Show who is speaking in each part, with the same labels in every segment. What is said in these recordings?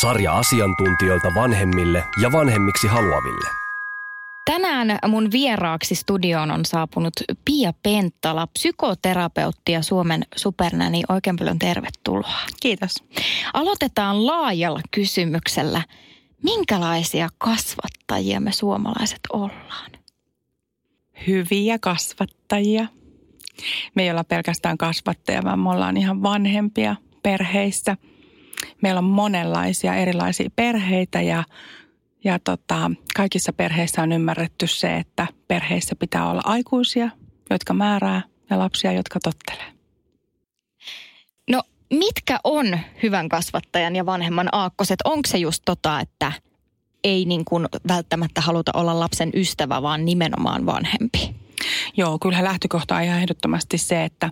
Speaker 1: Sarja asiantuntijoilta vanhemmille ja vanhemmiksi haluaville.
Speaker 2: Tänään mun vieraaksi studioon on saapunut Pia Penttala, psykoterapeutti ja Suomen supernäni. Oikein paljon tervetuloa.
Speaker 3: Kiitos.
Speaker 2: Aloitetaan laajalla kysymyksellä. Minkälaisia kasvattajia me suomalaiset ollaan?
Speaker 3: Hyviä kasvattajia. Me ei olla pelkästään kasvattajia, vaan me ollaan ihan vanhempia perheissä. Meillä on monenlaisia erilaisia perheitä ja ja tota, kaikissa perheissä on ymmärretty se, että perheissä pitää olla aikuisia, jotka määrää ja lapsia, jotka tottelee.
Speaker 2: No mitkä on hyvän kasvattajan ja vanhemman aakkoset? Onko se just tota, että ei niin kuin välttämättä haluta olla lapsen ystävä, vaan nimenomaan vanhempi?
Speaker 3: Joo, kyllä lähtökohta on ihan ehdottomasti se, että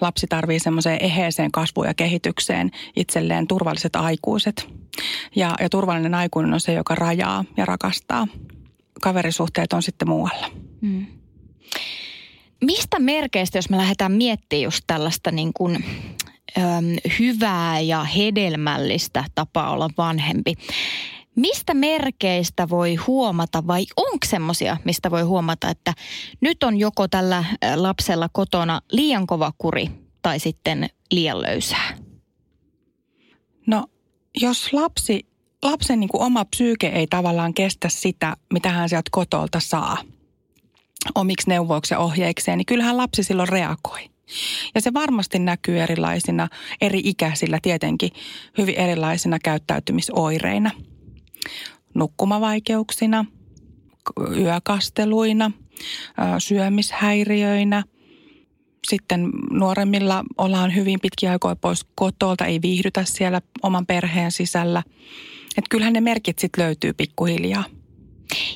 Speaker 3: lapsi tarvii semmoiseen eheeseen kasvuun ja kehitykseen itselleen turvalliset aikuiset. Ja, ja turvallinen aikuinen on se, joka rajaa ja rakastaa. Kaverisuhteet on sitten muualla. Hmm.
Speaker 2: Mistä merkeistä, jos me lähdetään miettimään just tällaista niin kuin, hyvää ja hedelmällistä tapaa olla vanhempi, Mistä merkeistä voi huomata vai onko semmoisia, mistä voi huomata, että nyt on joko tällä lapsella kotona liian kova kuri tai sitten liian löysää?
Speaker 3: No, jos lapsi, lapsen niin kuin oma psyyke ei tavallaan kestä sitä, mitä hän sieltä kotolta saa omiksi neuvoiksi ja ohjeikseen, niin kyllähän lapsi silloin reagoi. Ja se varmasti näkyy erilaisina, eri ikäisillä tietenkin, hyvin erilaisina käyttäytymisoireina – nukkumavaikeuksina, yökasteluina, syömishäiriöinä. Sitten nuoremmilla ollaan hyvin pitkiä aikoja pois kotolta, ei viihdytä siellä oman perheen sisällä. Että kyllähän ne merkit sitten löytyy pikkuhiljaa.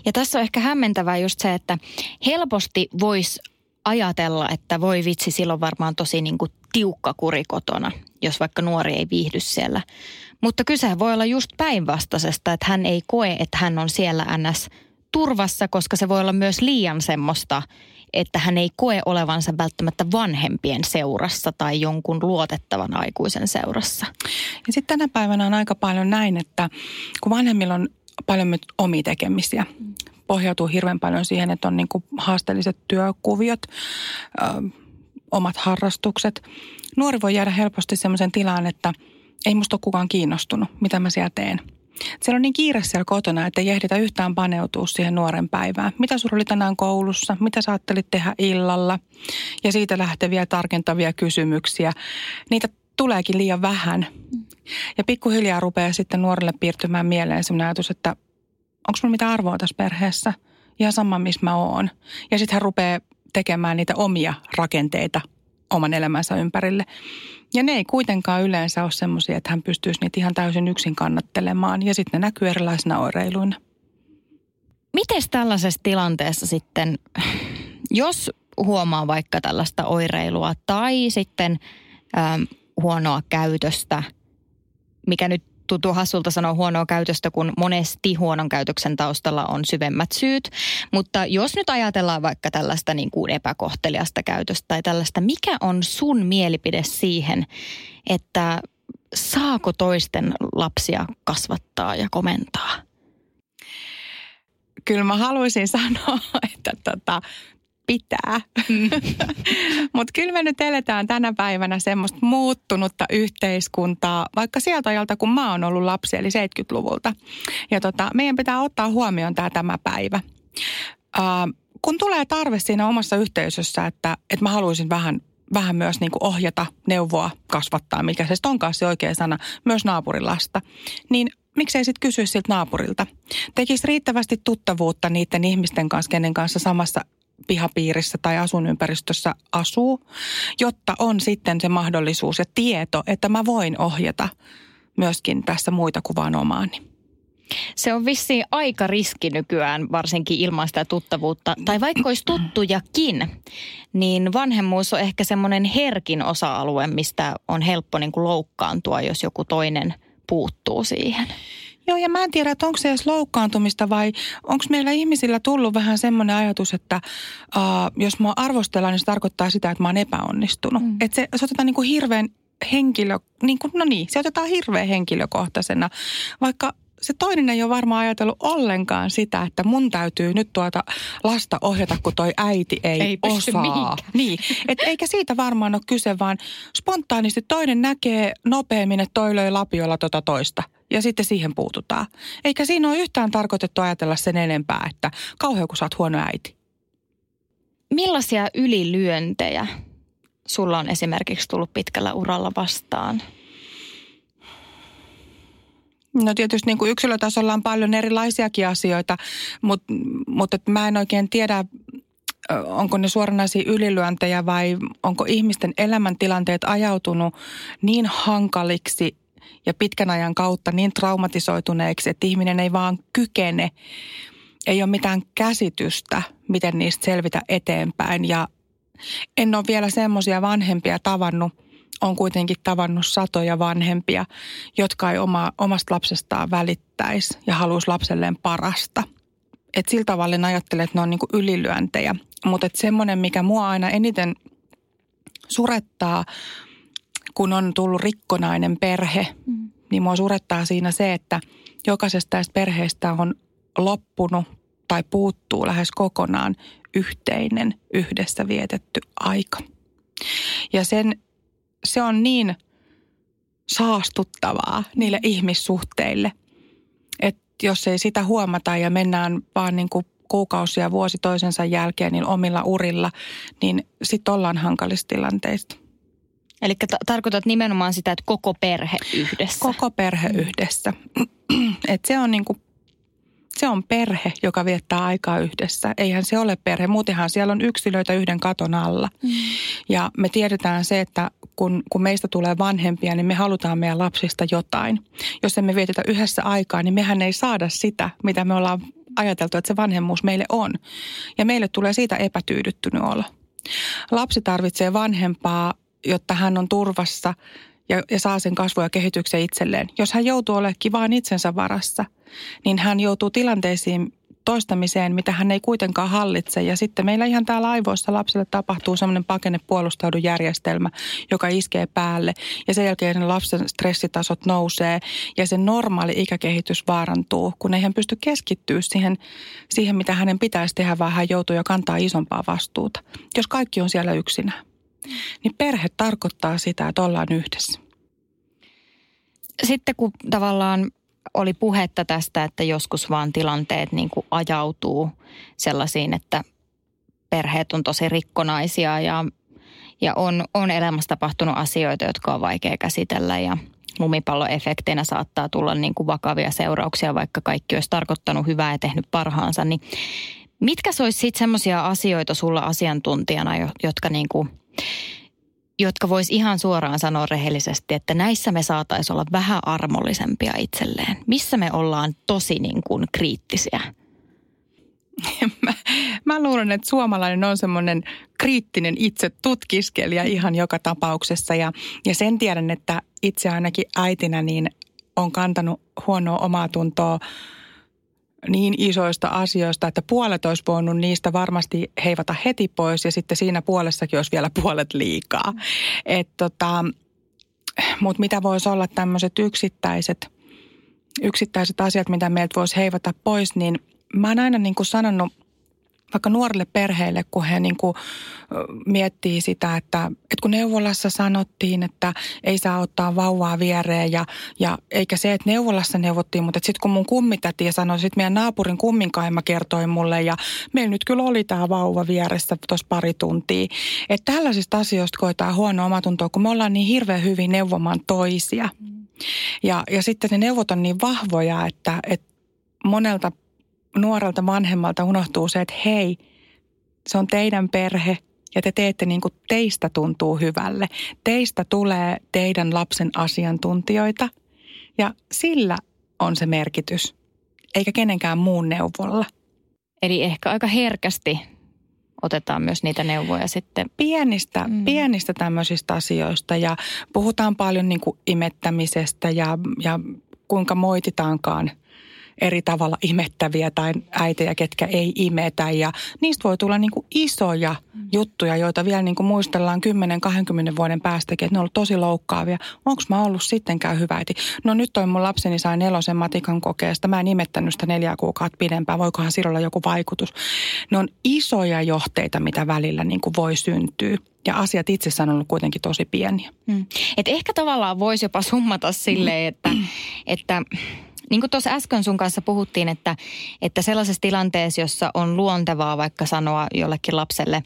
Speaker 2: Ja tässä on ehkä hämmentävää just se, että helposti voisi ajatella, että voi vitsi, silloin varmaan tosi niin kuin tiukka kuri kotona, jos vaikka nuori ei viihdy siellä. Mutta kyse voi olla just päinvastaisesta, että hän ei koe, että hän on siellä ns. turvassa, koska se voi olla myös liian semmoista, että hän ei koe olevansa välttämättä vanhempien seurassa tai jonkun luotettavan aikuisen seurassa.
Speaker 3: Ja sitten tänä päivänä on aika paljon näin, että kun vanhemmilla on paljon myös omia tekemisiä, pohjautuu hirveän paljon siihen, että on niin kuin haasteelliset työkuviot, ö, omat harrastukset. Nuori voi jäädä helposti sellaisen tilaan, että ei musta ole kukaan kiinnostunut, mitä mä siellä teen. Siellä on niin kiire siellä kotona, että ei ehditä yhtään paneutua siihen nuoren päivään. Mitä sulla oli tänään koulussa? Mitä sä ajattelit tehdä illalla? Ja siitä lähteviä tarkentavia kysymyksiä. Niitä tuleekin liian vähän. Ja pikkuhiljaa rupeaa sitten nuorelle piirtymään mieleen sellainen ajatus, että onko mulla mitä arvoa tässä perheessä? Ihan sama, missä mä oon. Ja sitten hän rupeaa tekemään niitä omia rakenteita oman elämänsä ympärille. Ja ne ei kuitenkaan yleensä ole semmoisia, että hän pystyisi niitä ihan täysin yksin kannattelemaan. Ja sitten ne näkyy erilaisina oireiluina.
Speaker 2: Miten tällaisessa tilanteessa sitten, jos huomaa vaikka tällaista oireilua tai sitten ähm, huonoa käytöstä, mikä nyt tuntuu hassulta sanoa huonoa käytöstä, kun monesti huonon käytöksen taustalla on syvemmät syyt. Mutta jos nyt ajatellaan vaikka tällaista niin kuin epäkohteliasta käytöstä tai tällaista, mikä on sun mielipide siihen, että saako toisten lapsia kasvattaa ja komentaa?
Speaker 3: Kyllä mä haluaisin sanoa, että tota, pitää. Mm. Mutta kyllä me nyt eletään tänä päivänä semmoista muuttunutta yhteiskuntaa, vaikka sieltä ajalta, kun mä oon ollut lapsi, eli 70-luvulta. Ja tota, meidän pitää ottaa huomioon tämä tämä päivä. Uh, kun tulee tarve siinä omassa yhteisössä, että, että mä haluaisin vähän vähän myös niin kuin ohjata, neuvoa, kasvattaa, mikä se onkaan se oikea sana, myös naapurilasta, niin miksei sitten kysyä siltä naapurilta. Tekisi riittävästi tuttavuutta niiden ihmisten kanssa, kenen kanssa samassa pihapiirissä tai asuinympäristössä asuu, jotta on sitten se mahdollisuus ja tieto, että mä voin ohjata myöskin tässä muita kuin vaan omaani.
Speaker 2: Se on vissiin aika riski nykyään, varsinkin ilman sitä tuttavuutta. Tai vaikka olisi tuttujakin, niin vanhemmuus on ehkä semmoinen herkin osa-alue, mistä on helppo niin kuin loukkaantua, jos joku toinen puuttuu siihen.
Speaker 3: Joo, ja mä en tiedä, että onko se edes loukkaantumista vai onko meillä ihmisillä tullut vähän semmoinen ajatus, että uh, jos mä arvostellaan, niin se tarkoittaa sitä, että mä oon epäonnistunut. Mm. Että se, se otetaan niin kuin hirveän henkilö, niin kuin, no niin, se otetaan hirveän henkilökohtaisena, vaikka se toinen ei ole varmaan ajatellut ollenkaan sitä, että mun täytyy nyt tuota lasta ohjata, kun toi äiti ei,
Speaker 2: ei osaa. Mihinkään.
Speaker 3: Niin, et eikä siitä varmaan ole kyse, vaan spontaanisti toinen näkee nopeammin, että toi löi lapiolla tota toista. Ja sitten siihen puututaan. Eikä siinä ole yhtään tarkoitettu ajatella sen enempää, että kauhean kun sä oot huono äiti.
Speaker 2: Millaisia ylilyöntejä sulla on esimerkiksi tullut pitkällä uralla vastaan?
Speaker 3: No tietysti niin kuin yksilötasolla on paljon erilaisiakin asioita, mutta, mutta mä en oikein tiedä, onko ne suoranaisia ylilyöntejä vai onko ihmisten elämäntilanteet ajautunut niin hankaliksi ja pitkän ajan kautta niin traumatisoituneeksi, että ihminen ei vaan kykene, ei ole mitään käsitystä, miten niistä selvitä eteenpäin. Ja en ole vielä semmoisia vanhempia tavannut, on kuitenkin tavannut satoja vanhempia, jotka ei oma, omasta lapsestaan välittäisi ja haluaisi lapselleen parasta. Et sillä tavalla ajattelen, että ne on niinku ylilyöntejä. Mutta semmoinen, mikä mua aina eniten surettaa, kun on tullut rikkonainen perhe, mm. niin mua surettaa siinä se, että jokaisesta tästä perheestä on loppunut tai puuttuu lähes kokonaan yhteinen yhdessä vietetty aika. Ja sen se on niin saastuttavaa niille ihmissuhteille, että jos ei sitä huomata ja mennään vaan niin kuin kuukausia vuosi toisensa jälkeen niin omilla urilla, niin sitten ollaan hankalista tilanteista.
Speaker 2: Eli t- tarkoitat nimenomaan sitä, että koko perhe yhdessä.
Speaker 3: Koko perhe yhdessä. Et se on niin kuin se on perhe, joka viettää aikaa yhdessä. Eihän se ole perhe. Muutenhan siellä on yksilöitä yhden katon alla. Mm. Ja me tiedetään se, että kun, kun meistä tulee vanhempia, niin me halutaan meidän lapsista jotain. Jos emme vietetä yhdessä aikaa, niin mehän ei saada sitä, mitä me ollaan ajateltu, että se vanhemmuus meille on. Ja meille tulee siitä epätyydyttynyt olla. Lapsi tarvitsee vanhempaa, jotta hän on turvassa ja, ja saa sen kasvua ja kehityksen itselleen. Jos hän joutuu olemaan vaan itsensä varassa, niin hän joutuu tilanteisiin toistamiseen, mitä hän ei kuitenkaan hallitse. Ja sitten meillä ihan täällä aivoissa lapselle tapahtuu semmoinen pakene järjestelmä, joka iskee päälle. Ja sen jälkeen lapsen stressitasot nousee ja se normaali ikäkehitys vaarantuu, kun ei hän pysty keskittyä siihen, siihen mitä hänen pitäisi tehdä, vaan hän joutuu jo kantaa isompaa vastuuta. Jos kaikki on siellä yksinään. Niin perhe tarkoittaa sitä, että ollaan yhdessä.
Speaker 2: Sitten kun tavallaan oli puhetta tästä, että joskus vaan tilanteet niin kuin ajautuu sellaisiin, että perheet on tosi rikkonaisia ja, ja on, on elämässä tapahtunut asioita, jotka on vaikea käsitellä ja lumipalloefekteinä saattaa tulla niin kuin vakavia seurauksia, vaikka kaikki olisi tarkoittanut hyvää ja tehnyt parhaansa. Niin mitkä se olisi sitten semmoisia asioita sulla asiantuntijana, jotka niin kuin – jotka vois ihan suoraan sanoa rehellisesti, että näissä me saataisiin olla vähän armollisempia itselleen. Missä me ollaan tosi niin kuin kriittisiä?
Speaker 3: Mä, mä luulen, että suomalainen on semmoinen kriittinen itse tutkiskelija ihan joka tapauksessa. Ja, ja sen tiedän, että itse ainakin äitinä niin on kantanut huonoa omaa tuntoa niin isoista asioista, että puolet olisi voinut niistä varmasti heivata heti pois ja sitten siinä puolessakin olisi vielä puolet liikaa. Mm. tota, Mutta mitä voisi olla tämmöiset yksittäiset, yksittäiset asiat, mitä meiltä voisi heivata pois, niin mä oon aina niin kuin sanonut vaikka nuorille perheille, kun he niin kuin miettii sitä, että, että kun neuvolassa sanottiin, että ei saa ottaa vauvaa viereen ja, ja eikä se, että neuvolassa neuvottiin, mutta sitten kun mun kummitäti sanoi, sitten meidän naapurin kumminkaima kertoi mulle ja meillä nyt kyllä oli tämä vauva vieressä tuossa pari tuntia. Että tällaisista asioista koetaan huono omatuntoa, kun me ollaan niin hirveän hyvin neuvomaan toisia. Ja, ja sitten ne neuvot on niin vahvoja, että, että monelta nuorelta vanhemmalta unohtuu se, että hei, se on teidän perhe ja te teette niin kuin teistä tuntuu hyvälle. Teistä tulee teidän lapsen asiantuntijoita ja sillä on se merkitys. eikä kenenkään muun neuvolla.
Speaker 2: Eli ehkä aika herkästi otetaan myös niitä neuvoja sitten.
Speaker 3: Pienistä, mm. pienistä tämmöisistä asioista ja puhutaan paljon niin kuin imettämisestä ja, ja kuinka moititaankaan – eri tavalla imettäviä tai äitejä, ketkä ei imetä. Ja niistä voi tulla niin kuin isoja mm. juttuja, joita vielä niin kuin muistellaan 10-20 vuoden päästäkin, että ne on ollut tosi loukkaavia. Onko mä ollut sittenkään hyvä äiti? No nyt toi mun lapseni sai nelosen matikan kokeesta. Mä en imettänyt sitä neljä kuukautta pidempään. Voikohan sillä olla joku vaikutus? Ne on isoja johteita, mitä välillä niin kuin voi syntyä. Ja asiat itse on ollut kuitenkin tosi pieniä. Mm.
Speaker 2: Et ehkä tavallaan voisi jopa summata silleen, että, että niin kuin tuossa äsken sun kanssa puhuttiin, että, että sellaisessa tilanteessa, jossa on luontevaa vaikka sanoa jollekin lapselle,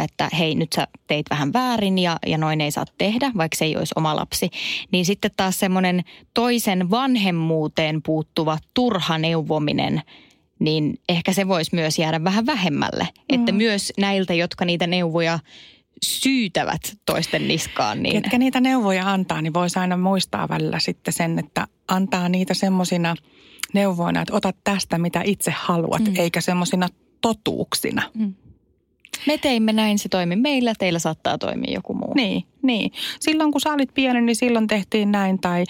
Speaker 2: että hei nyt sä teit vähän väärin ja, ja noin ei saa tehdä, vaikka se ei olisi oma lapsi, niin sitten taas semmoinen toisen vanhemmuuteen puuttuva turha neuvominen – niin ehkä se voisi myös jäädä vähän vähemmälle. Mm. Että myös näiltä, jotka niitä neuvoja syytävät toisten niskaan. Niin...
Speaker 3: Ketkä niitä neuvoja antaa, niin voisi aina muistaa välillä sitten sen, että antaa niitä semmoisina neuvoina, että ota tästä mitä itse haluat, mm. eikä semmoisina totuuksina. Mm.
Speaker 2: Me teimme näin, se toimi meillä, teillä saattaa toimia joku muu.
Speaker 3: Niin, niin. Silloin kun sä olit pieni, niin silloin tehtiin näin tai,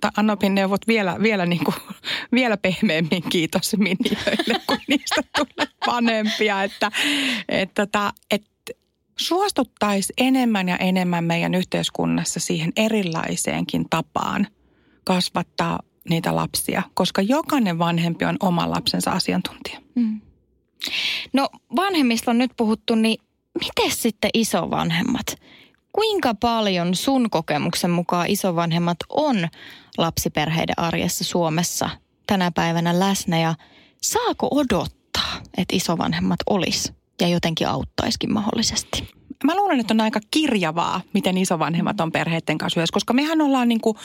Speaker 3: tai Annopin neuvot vielä, vielä, niin kuin, vielä pehmeämmin kiitos miniöille, kun niistä tulee vanhempia. Että, että, että, että suostuttaisiin enemmän ja enemmän meidän yhteiskunnassa siihen erilaiseenkin tapaan kasvattaa niitä lapsia, koska jokainen vanhempi on oma lapsensa asiantuntija. Mm.
Speaker 2: No vanhemmista on nyt puhuttu, niin miten sitten isovanhemmat? Kuinka paljon sun kokemuksen mukaan isovanhemmat on lapsiperheiden arjessa Suomessa tänä päivänä läsnä ja saako odottaa, että isovanhemmat olisi? Ja jotenkin auttaisikin mahdollisesti?
Speaker 3: Mä luulen, että on aika kirjavaa, miten isovanhemmat on perheiden kanssa yhdessä, koska mehän ollaan niin kuin,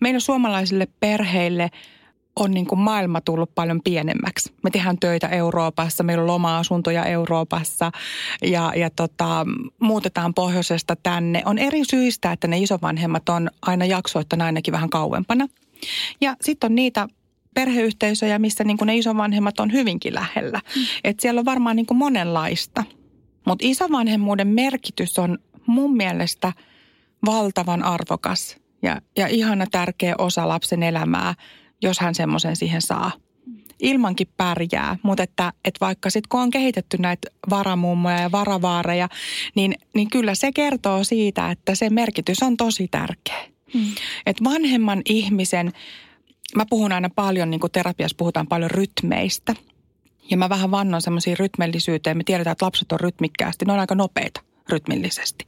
Speaker 3: meidän suomalaisille perheille on niin kuin maailma tullut paljon pienemmäksi. Me tehdään töitä Euroopassa, meillä on loma-asuntoja Euroopassa ja, ja tota, muutetaan pohjoisesta tänne. On eri syistä, että ne isovanhemmat on aina jaksoittanut ainakin vähän kauempana. Ja sitten on niitä perheyhteisöjä, missä niin kuin ne isovanhemmat on hyvinkin lähellä. Mm. Et siellä on varmaan niin kuin monenlaista. Mutta isovanhemmuuden merkitys on mun mielestä valtavan arvokas ja, ja ihana tärkeä osa lapsen elämää, jos hän semmoisen siihen saa. Ilmankin pärjää, mutta että, että vaikka sitten kun on kehitetty näitä varamummoja ja varavaareja, niin, niin kyllä se kertoo siitä, että se merkitys on tosi tärkeä. Mm. Että vanhemman ihmisen mä puhun aina paljon, niin kuin terapiassa puhutaan paljon rytmeistä. Ja mä vähän vannon semmoisiin rytmellisyyteen. Me tiedetään, että lapset on rytmikkäästi. Ne on aika nopeita rytmillisesti.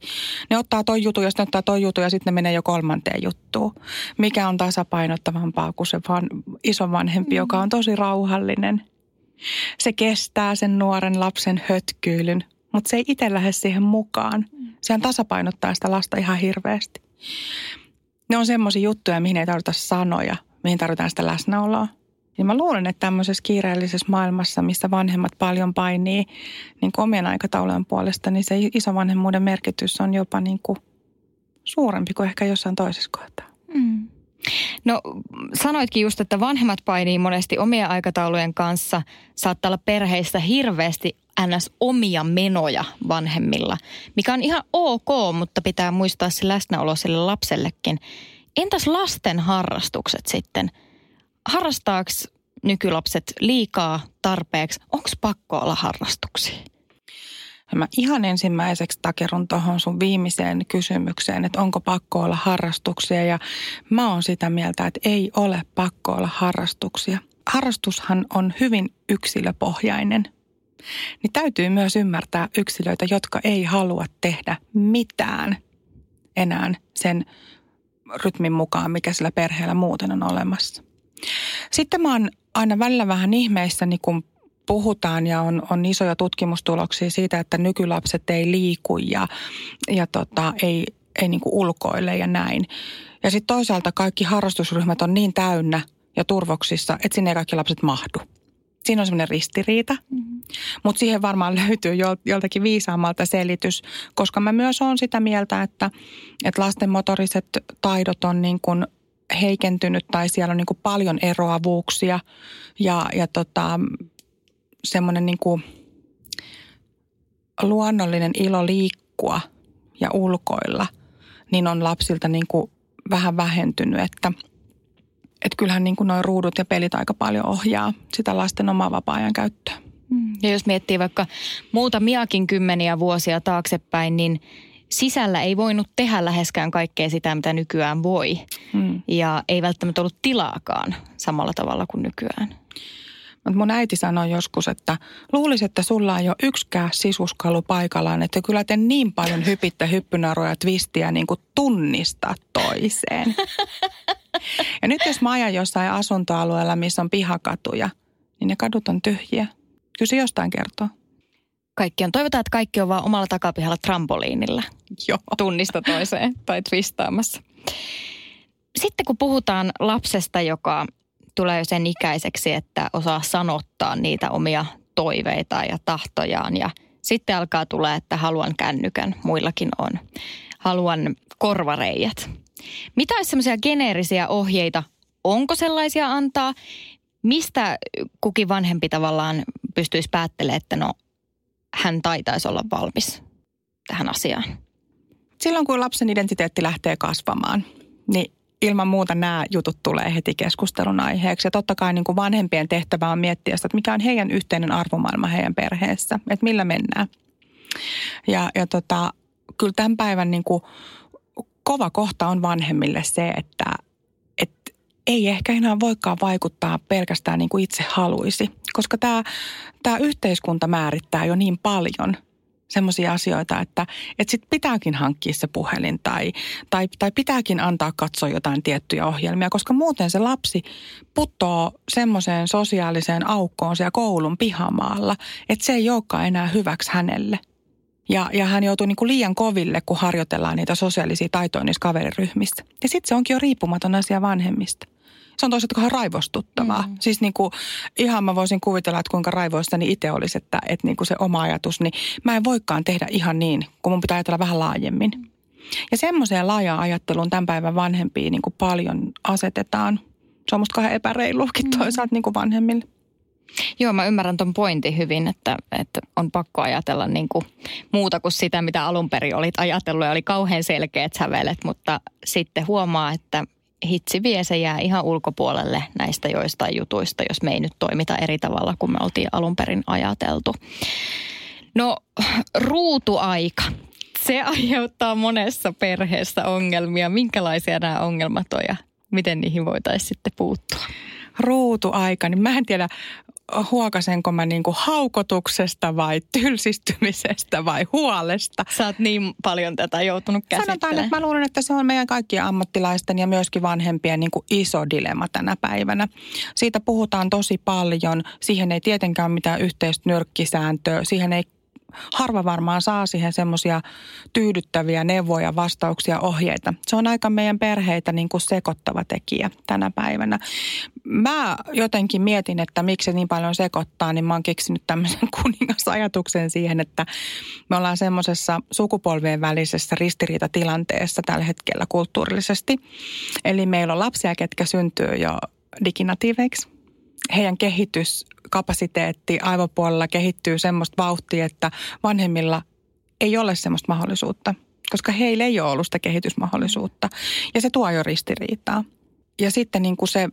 Speaker 3: Ne ottaa toi jutu, jos ne ottaa toi jutu ja sitten ne menee jo kolmanteen juttuun. Mikä on tasapainottavampaa kuin se van, isovanhempi, joka on tosi rauhallinen. Se kestää sen nuoren lapsen hötkyylyn, mutta se ei itse lähde siihen mukaan. Sehän tasapainottaa sitä lasta ihan hirveästi. Ne on semmoisia juttuja, mihin ei tarvita sanoja, mihin tarvitaan sitä läsnäoloa. Niin mä luulen, että tämmöisessä kiireellisessä maailmassa, missä vanhemmat paljon painii niin omien aikataulujen puolesta, niin se isovanhemmuuden merkitys on jopa niin kuin suurempi kuin ehkä jossain toisessa kohtaa. Mm.
Speaker 2: No sanoitkin just, että vanhemmat painii monesti omien aikataulujen kanssa. Saattaa olla perheissä hirveästi ns. omia menoja vanhemmilla, mikä on ihan ok, mutta pitää muistaa se läsnäolo sille lapsellekin. Entäs lasten harrastukset sitten? Harrastaako nykylapset liikaa tarpeeksi? Onko pakko olla harrastuksia?
Speaker 3: Mä ihan ensimmäiseksi takerun tuohon sun viimeiseen kysymykseen, että onko pakko olla harrastuksia. Ja mä oon sitä mieltä, että ei ole pakko olla harrastuksia. Harrastushan on hyvin yksilöpohjainen. Niin täytyy myös ymmärtää yksilöitä, jotka ei halua tehdä mitään enää sen rytmin mukaan, mikä sillä perheellä muuten on olemassa. Sitten mä oon aina välillä vähän ihmeissäni, kun puhutaan ja on, on isoja tutkimustuloksia siitä, että nykylapset ei liiku ja, ja tota, ei, ei niin ulkoile ja näin. Ja sitten toisaalta kaikki harrastusryhmät on niin täynnä ja turvoksissa, että sinne ei kaikki lapset mahdu. Siinä on semmoinen ristiriita, mm-hmm. mutta siihen varmaan löytyy joltakin viisaammalta selitys, koska mä myös olen sitä mieltä, että, että lasten motoriset taidot on niin kuin heikentynyt tai siellä on niin kuin paljon eroavuuksia ja, ja tota, semmoinen niin kuin luonnollinen ilo liikkua ja ulkoilla, niin on lapsilta niin kuin vähän vähentynyt, että että kyllähän niin kuin nuo ruudut ja pelit aika paljon ohjaa sitä lasten omaa vapaa-ajan käyttöä.
Speaker 2: Mm. Ja jos miettii vaikka muutamiakin kymmeniä vuosia taaksepäin, niin sisällä ei voinut tehdä läheskään kaikkea sitä, mitä nykyään voi. Mm. Ja ei välttämättä ollut tilaakaan samalla tavalla kuin nykyään.
Speaker 3: Mutta mun äiti sanoi joskus, että luulisi, että sulla ei ole yksikään sisuskalu paikallaan, että kyllä te niin paljon hypitte hyppynaroja twistiä niin kuin tunnista toiseen. Ja nyt jos mä ajan jossain asuntoalueella, missä on pihakatuja, niin ne kadut on tyhjiä. Kyllä se jostain kertoo.
Speaker 2: Kaikki on. Toivotaan, että kaikki on vaan omalla takapihalla trampoliinilla.
Speaker 3: Joo.
Speaker 2: Tunnista toiseen tai twistaamassa. Sitten kun puhutaan lapsesta, joka tulee jo sen ikäiseksi, että osaa sanottaa niitä omia toiveita ja tahtojaan ja sitten alkaa tulla, että haluan kännykän, muillakin on. Haluan korvareijät. Mitä olisi semmoisia geneerisiä ohjeita? Onko sellaisia antaa? Mistä kukin vanhempi tavallaan pystyisi päättelemään, että no hän taitaisi olla valmis tähän asiaan?
Speaker 3: Silloin kun lapsen identiteetti lähtee kasvamaan, niin ilman muuta nämä jutut tulee heti keskustelun aiheeksi. Ja totta kai niin kuin vanhempien tehtävä on miettiä sitä, että mikä on heidän yhteinen arvomaailma heidän perheessä, että millä mennään. Ja, ja tota, kyllä tämän päivän niin kuin kova kohta on vanhemmille se, että, että ei ehkä enää voikaan vaikuttaa pelkästään niin kuin itse haluisi. Koska tämä, tämä yhteiskunta määrittää jo niin paljon – semmoisia asioita, että, että sit pitääkin hankkia se puhelin tai, tai, tai pitääkin antaa katsoa jotain tiettyjä ohjelmia, koska muuten se lapsi putoo semmoiseen sosiaaliseen aukkoon siellä koulun pihamaalla, että se ei olekaan enää hyväksi hänelle. Ja, ja hän joutuu niin kuin liian koville, kun harjoitellaan niitä sosiaalisia taitoja niissä kaveriryhmissä. Ja sitten se onkin jo riippumaton asia vanhemmista se on toisaalta vähän raivostuttavaa. Mm. Siis niin kuin, ihan mä voisin kuvitella, että kuinka raivoistani itse olisi, että, että niin kuin se oma ajatus, niin mä en voikaan tehdä ihan niin, kun mun pitää ajatella vähän laajemmin. Ja semmoiseen laajaan ajatteluun tämän päivän vanhempiin niin kuin paljon asetetaan. Se on musta kahden epäreiluukin mm. toisaalta niin kuin vanhemmille.
Speaker 2: Joo, mä ymmärrän ton pointin hyvin, että, että on pakko ajatella niin kuin muuta kuin sitä, mitä alun perin olit ajatellut ja oli kauhean selkeät sävelet, mutta sitten huomaa, että hitsi vie, se jää ihan ulkopuolelle näistä joistain jutuista, jos me ei nyt toimita eri tavalla kuin me oltiin alun perin ajateltu. No, ruutuaika. Se aiheuttaa monessa perheessä ongelmia. Minkälaisia nämä ongelmat on ja miten niihin voitaisiin sitten puuttua?
Speaker 3: Ruutuaika, niin mä en tiedä, huokasenko mä niinku haukotuksesta vai tylsistymisestä vai huolesta.
Speaker 2: Sä oot niin paljon tätä joutunut käsittelemään.
Speaker 3: Sanotaan, että mä luulen, että se on meidän kaikkien ammattilaisten ja myöskin vanhempien niinku iso dilemma tänä päivänä. Siitä puhutaan tosi paljon. Siihen ei tietenkään ole mitään yhteistä nyrkkisääntöä. Siihen ei harva varmaan saa siihen semmoisia tyydyttäviä neuvoja, vastauksia, ohjeita. Se on aika meidän perheitä niin kuin sekoittava tekijä tänä päivänä. Mä jotenkin mietin, että miksi se niin paljon sekoittaa, niin mä oon keksinyt tämmöisen kuningasajatuksen siihen, että me ollaan semmoisessa sukupolvien välisessä ristiriitatilanteessa tällä hetkellä kulttuurillisesti. Eli meillä on lapsia, ketkä syntyy jo diginatiiveiksi heidän kehityskapasiteetti aivopuolella kehittyy semmoista vauhtia, että vanhemmilla ei ole semmoista mahdollisuutta, koska heillä ei ole ollut sitä kehitysmahdollisuutta. Ja se tuo jo ristiriitaa. Ja sitten niin kuin se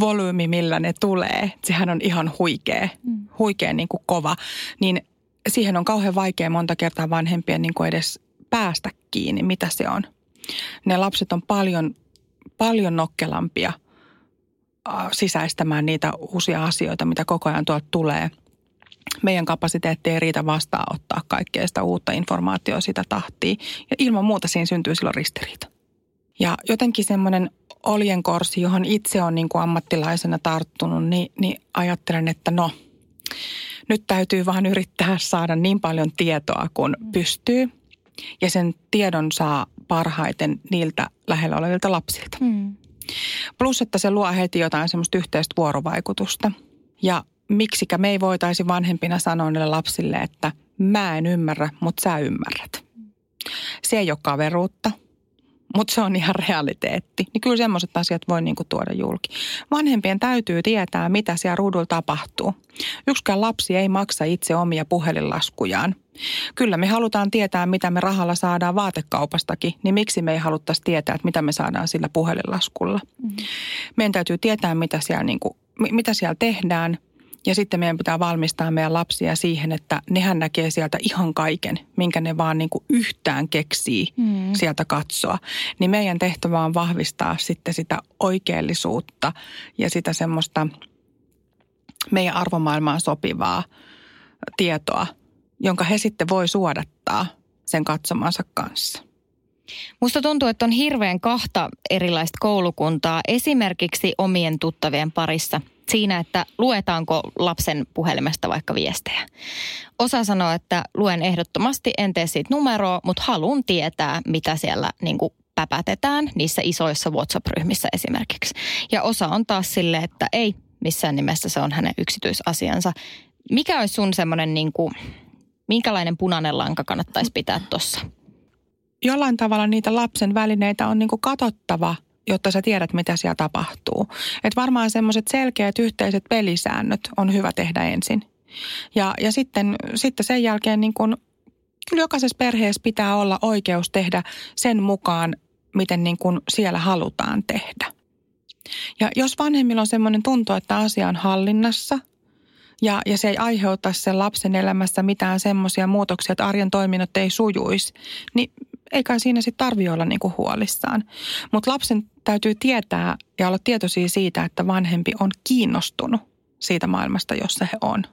Speaker 3: volyymi, millä ne tulee, sehän on ihan huikea, mm. huikea niin kuin kova. Niin siihen on kauhean vaikea monta kertaa vanhempien niin kuin edes päästä kiinni, mitä se on. Ne lapset on paljon, paljon nokkelampia sisäistämään niitä uusia asioita, mitä koko ajan tuolta tulee. Meidän kapasiteetti ei riitä vastaanottaa kaikkea sitä uutta informaatiota sitä tahtiin. Ja ilman muuta siinä syntyy silloin ristiriita. Ja jotenkin semmoinen oljenkorsi, johon itse on niin kuin ammattilaisena tarttunut, niin, niin ajattelen, että no, nyt täytyy vaan yrittää saada niin paljon tietoa kuin pystyy. Ja sen tiedon saa parhaiten niiltä lähellä olevilta lapsilta. Hmm. Plus, että se luo heti jotain semmoista yhteistä vuorovaikutusta. Ja miksikä me ei voitaisi vanhempina sanoa niille lapsille, että mä en ymmärrä, mutta sä ymmärrät. Se ei ole kaveruutta, mutta se on ihan realiteetti. Niin kyllä semmoiset asiat voi niinku tuoda julki. Vanhempien täytyy tietää, mitä siellä ruudulla tapahtuu. Yksikään lapsi ei maksa itse omia puhelinlaskujaan. Kyllä me halutaan tietää, mitä me rahalla saadaan vaatekaupastakin, niin miksi me ei haluttaisi tietää, että mitä me saadaan sillä puhelinlaskulla. Mm-hmm. Meidän täytyy tietää, mitä siellä, niinku, mitä siellä tehdään – ja sitten meidän pitää valmistaa meidän lapsia siihen, että nehän näkee sieltä ihan kaiken, minkä ne vaan niin kuin yhtään keksii mm. sieltä katsoa. Niin meidän tehtävä on vahvistaa sitten sitä oikeellisuutta ja sitä semmoista meidän arvomaailmaan sopivaa tietoa, jonka he sitten voi suodattaa sen katsomansa kanssa.
Speaker 2: Musta tuntuu, että on hirveän kahta erilaista koulukuntaa esimerkiksi omien tuttavien parissa – siinä, että luetaanko lapsen puhelimesta vaikka viestejä. Osa sanoo, että luen ehdottomasti, en tee siitä numeroa, mutta haluan tietää, mitä siellä niin kuin päpätetään niissä isoissa WhatsApp-ryhmissä esimerkiksi. Ja osa on taas sille, että ei missään nimessä se on hänen yksityisasiansa. Mikä olisi sun semmoinen, niin minkälainen punainen lanka kannattaisi pitää tuossa?
Speaker 3: Jollain tavalla niitä lapsen välineitä on niin kuin katsottava – jotta sä tiedät, mitä siellä tapahtuu. Et varmaan semmoiset selkeät yhteiset pelisäännöt on hyvä tehdä ensin. Ja, ja sitten, sitten sen jälkeen niin kun, kyllä jokaisessa perheessä pitää olla oikeus tehdä sen mukaan, miten niin kun siellä halutaan tehdä. Ja jos vanhemmilla on semmoinen tunto, että asia on hallinnassa ja, ja se ei aiheuta sen lapsen elämässä mitään semmoisia muutoksia, että arjen toiminnot ei sujuisi, niin eikä siinä sitten tarvi olla niinku huolissaan. Mutta lapsen täytyy tietää ja olla tietoisia siitä, että vanhempi on kiinnostunut siitä maailmasta, jossa he on.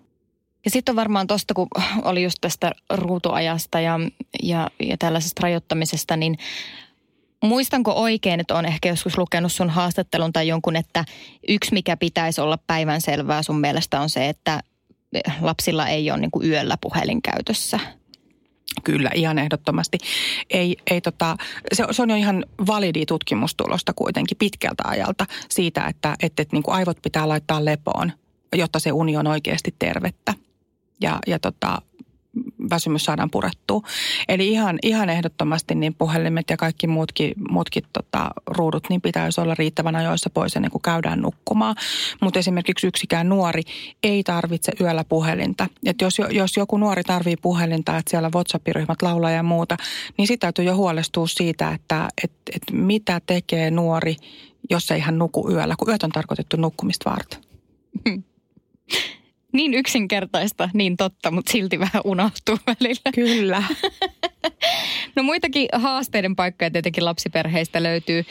Speaker 2: Ja sitten on varmaan tuosta, kun oli just tästä ruutuajasta ja, ja, ja tällaisesta rajoittamisesta, niin muistanko oikein, että on ehkä joskus lukenut sun haastattelun tai jonkun, että yksi mikä pitäisi olla päivänselvää sun mielestä on se, että lapsilla ei ole niin kuin yöllä puhelin käytössä.
Speaker 3: Kyllä, ihan ehdottomasti. Ei, ei tota, se, se on jo ihan validi tutkimustulosta kuitenkin pitkältä ajalta siitä, että, että, että niin kuin aivot pitää laittaa lepoon, jotta se uni on oikeasti tervettä. Ja, ja tota, väsymys saadaan purettua. Eli ihan, ihan ehdottomasti niin puhelimet ja kaikki muutkin, muutkin tota, ruudut niin pitäisi olla riittävän ajoissa pois ennen kuin käydään nukkumaan. Mutta esimerkiksi yksikään nuori ei tarvitse yöllä puhelinta. Et jos, jos joku nuori tarvii puhelinta, että siellä WhatsApp-ryhmät laulaa ja muuta, niin sitä täytyy jo huolestua siitä, että et, et mitä tekee nuori, jos ei hän nuku yöllä, kun yöt on tarkoitettu nukkumista varten.
Speaker 2: Niin yksinkertaista, niin totta, mutta silti vähän unohtuu välillä.
Speaker 3: Kyllä.
Speaker 2: no muitakin haasteiden paikkoja tietenkin lapsiperheistä löytyy.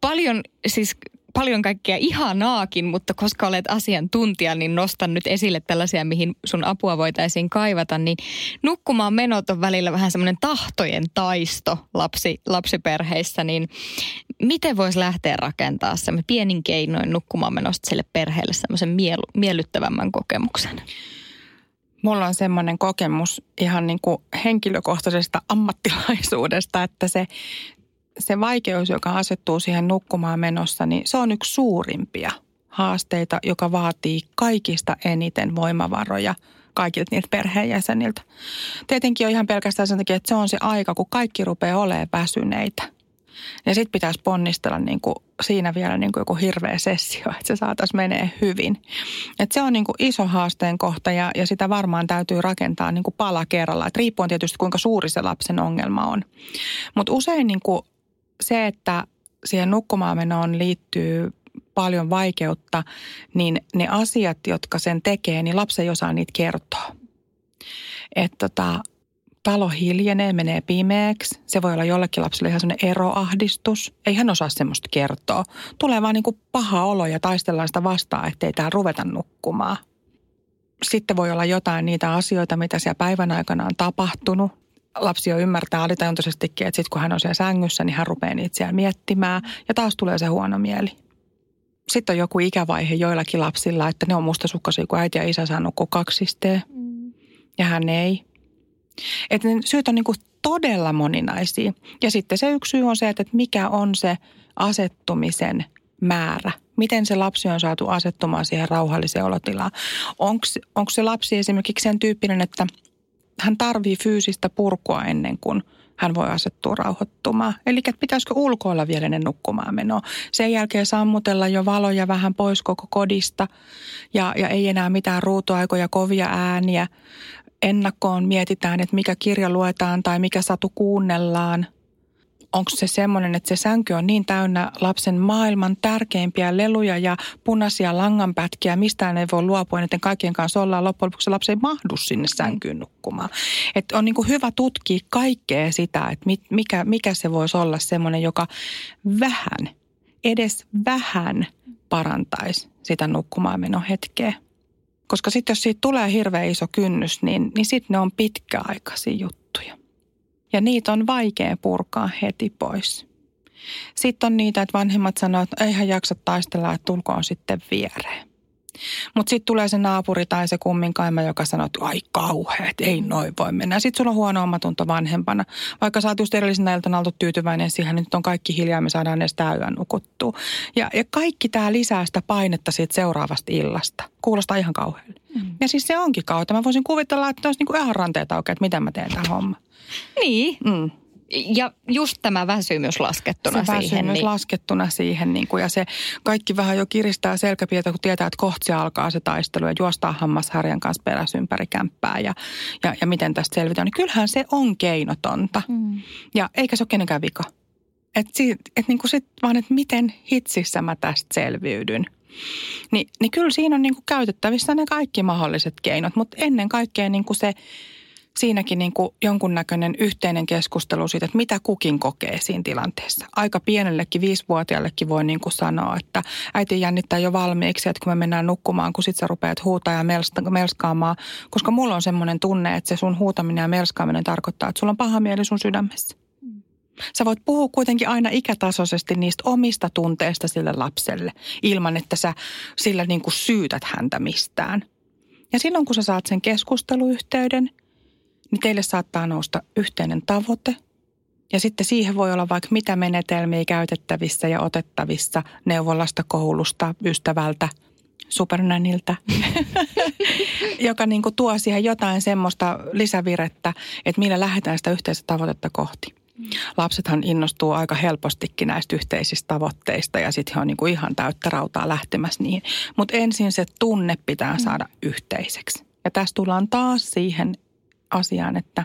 Speaker 2: Paljon siis paljon kaikkea ihanaakin, mutta koska olet asiantuntija, niin nostan nyt esille tällaisia, mihin sun apua voitaisiin kaivata. Niin nukkumaan menot on välillä vähän semmoinen tahtojen taisto lapsi, lapsiperheissä, niin miten voisi lähteä rakentaa semmoinen pienin keinoin nukkumaan menosta sille perheelle semmoisen mielu, miellyttävämmän kokemuksen?
Speaker 3: Mulla on semmoinen kokemus ihan niin kuin henkilökohtaisesta ammattilaisuudesta, että se se vaikeus, joka asettuu siihen nukkumaan menossa, niin se on yksi suurimpia haasteita, joka vaatii kaikista eniten voimavaroja kaikilta niiltä perheenjäseniltä. Tietenkin on ihan pelkästään sen takia, että se on se aika, kun kaikki rupeaa olemaan väsyneitä. Ja sitten pitäisi ponnistella niin kuin siinä vielä niin kuin joku hirveä sessio, että se saataisiin menee hyvin. Et se on niin kuin iso haasteen kohta ja, ja sitä varmaan täytyy rakentaa niin kuin pala kerralla. Et riippuen tietysti kuinka suuri se lapsen ongelma on. Mutta usein niin kuin se, että siihen nukkumaanmenoon liittyy paljon vaikeutta, niin ne asiat, jotka sen tekee, niin lapsi ei osaa niitä kertoa. Että tota, talo hiljenee, menee pimeäksi. Se voi olla jollekin lapselle ihan sellainen eroahdistus. Ei hän osaa semmoista kertoa. Tulee vaan niin kuin paha olo ja taistellaan sitä vastaan, ettei täällä ruveta nukkumaan. Sitten voi olla jotain niitä asioita, mitä siellä päivän aikana on tapahtunut lapsi jo ymmärtää alitajuntaisestikin, että sitten kun hän on siellä sängyssä, niin hän rupeaa niitä siellä miettimään ja taas tulee se huono mieli. Sitten on joku ikävaihe joillakin lapsilla, että ne on mustasukkaisia, kun äiti ja isä saa nukkua kaksisteen mm. ja hän ei. Että ne syyt on niinku todella moninaisia. Ja sitten se yksi syy on se, että mikä on se asettumisen määrä. Miten se lapsi on saatu asettumaan siihen rauhalliseen olotilaan. Onko se lapsi esimerkiksi sen tyyppinen, että – hän tarvii fyysistä purkua ennen kuin hän voi asettua rauhoittumaan. Eli pitäisikö ulkoilla vielä ennen nukkumaan menoa. Sen jälkeen sammutella jo valoja vähän pois koko kodista ja, ja ei enää mitään ruutuaikoja, kovia ääniä. Ennakkoon mietitään, että mikä kirja luetaan tai mikä satu kuunnellaan – onko se semmoinen, että se sänky on niin täynnä lapsen maailman tärkeimpiä leluja ja punaisia langanpätkiä, mistään ei voi luopua, että kaikkien kanssa ollaan. Loppujen lopuksi lapsi ei mahdu sinne sänkyyn nukkumaan. Että on niin hyvä tutkia kaikkea sitä, että mikä, mikä se voisi olla semmoinen, joka vähän, edes vähän parantaisi sitä nukkumaan hetkeä. Koska sitten jos siitä tulee hirveän iso kynnys, niin, niin sitten ne on pitkäaikaisia juttuja. Ja niitä on vaikea purkaa heti pois. Sitten on niitä, että vanhemmat sanoo, että eihän jaksa taistella, että tulkoon sitten viereen. Mutta sitten tulee se naapuri tai se kumminkaima, joka sanoo, että ai kauheet, ei noin voi mennä. Sitten sulla on huono omatunto vanhempana. Vaikka sä oot just edellisenä iltana oltu tyytyväinen siihen, niin nyt on kaikki hiljaa, me saadaan edes tää yön nukuttua. Ja, ja kaikki tämä lisää sitä painetta siitä seuraavasta illasta. Kuulostaa ihan kauhealle. Mm. Ja siis se onkin kautta. Mä voisin kuvitella, että olisi niinku ihan ranteet auki, että miten mä teen tämän homman.
Speaker 2: Niin. Mm. Ja just tämä väsymys laskettuna
Speaker 3: se
Speaker 2: siihen.
Speaker 3: niin... laskettuna siihen niin kuin, ja se kaikki vähän jo kiristää selkäpiitä, kun tietää, että kohta alkaa se taistelu ja juostaa hammasharjan kanssa perässä ympäri kämppää ja, ja, ja miten tästä selvitään. Niin kyllähän se on keinotonta mm. ja eikä se ole kenenkään vika. Että et niin kuin sit vaan, että miten hitsissä mä tästä selviydyn. Ni, niin kyllä siinä on niin kuin käytettävissä ne kaikki mahdolliset keinot, mutta ennen kaikkea niin kuin se – siinäkin niin kuin jonkunnäköinen yhteinen keskustelu siitä, että mitä kukin kokee siinä tilanteessa. Aika pienellekin, viisivuotiaallekin voi niin kuin sanoa, että äiti jännittää jo valmiiksi, että kun me mennään nukkumaan, kun sit sä rupeat huutaa ja melskaamaan. Koska mulla on semmoinen tunne, että se sun huutaminen ja melskaaminen tarkoittaa, että sulla on paha mieli sun sydämessä. Sä voit puhua kuitenkin aina ikätasoisesti niistä omista tunteista sille lapselle, ilman että sä sillä niin kuin syytät häntä mistään. Ja silloin kun sä saat sen keskusteluyhteyden, niin teille saattaa nousta yhteinen tavoite. Ja sitten siihen voi olla vaikka mitä menetelmiä käytettävissä ja otettavissa neuvolasta, koulusta, ystävältä, supernäniltä, joka niin kuin tuo siihen jotain semmoista lisävirettä, että millä lähdetään sitä yhteistä tavoitetta kohti. Lapsethan innostuu aika helpostikin näistä yhteisistä tavoitteista ja sitten he on niin kuin ihan täyttä rautaa lähtemässä niihin. Mutta ensin se tunne pitää saada yhteiseksi. Ja tässä tullaan taas siihen asiaan, että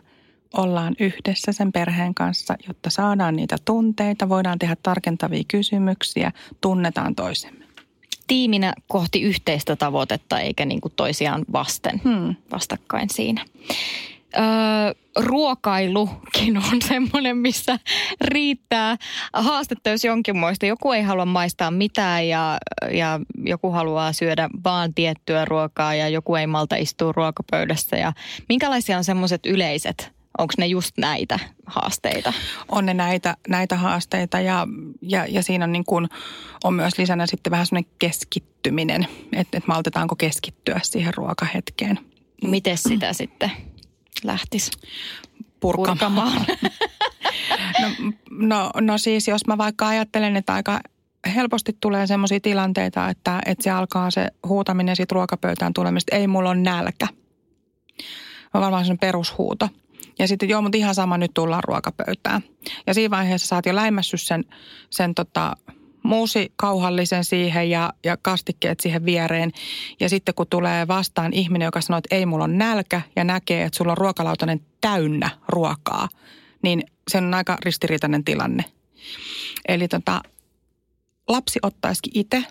Speaker 3: ollaan yhdessä sen perheen kanssa, jotta saadaan niitä tunteita, voidaan tehdä tarkentavia kysymyksiä, tunnetaan toisemme.
Speaker 2: Tiiminä kohti yhteistä tavoitetta eikä niin kuin toisiaan vasten, hmm. vastakkain siinä. Öö, ruokailukin on semmoinen, missä riittää haastetta, jos jonkinmoista. Joku ei halua maistaa mitään ja, ja joku haluaa syödä vaan tiettyä ruokaa ja joku ei malta istua ruokapöydässä. Ja minkälaisia on semmoiset yleiset Onko ne just näitä haasteita?
Speaker 3: On ne näitä, näitä haasteita ja, ja, ja siinä on, niin kuin, on myös lisänä sitten vähän semmoinen keskittyminen, että, että maltetaanko keskittyä siihen ruokahetkeen.
Speaker 2: Miten sitä sitten lähtisi
Speaker 3: purkamaan. purkamaan. no, no, no siis jos mä vaikka ajattelen, että aika helposti tulee sellaisia tilanteita, että, että se alkaa se huutaminen siitä ruokapöytään tulemista, ei mulla on nälkä. On varmaan sen perushuuto. Ja sitten joo, mutta ihan sama, nyt tullaan ruokapöytään. Ja siinä vaiheessa sä oot jo läimässyt sen, sen tota, muusi kauhallisen siihen ja, ja kastikkeet siihen viereen. Ja sitten kun tulee vastaan ihminen, joka sanoo, että ei mulla on nälkä ja näkee, että sulla on ruokalautainen täynnä ruokaa, niin se on aika ristiriitainen tilanne. Eli tota, lapsi ottaisikin itse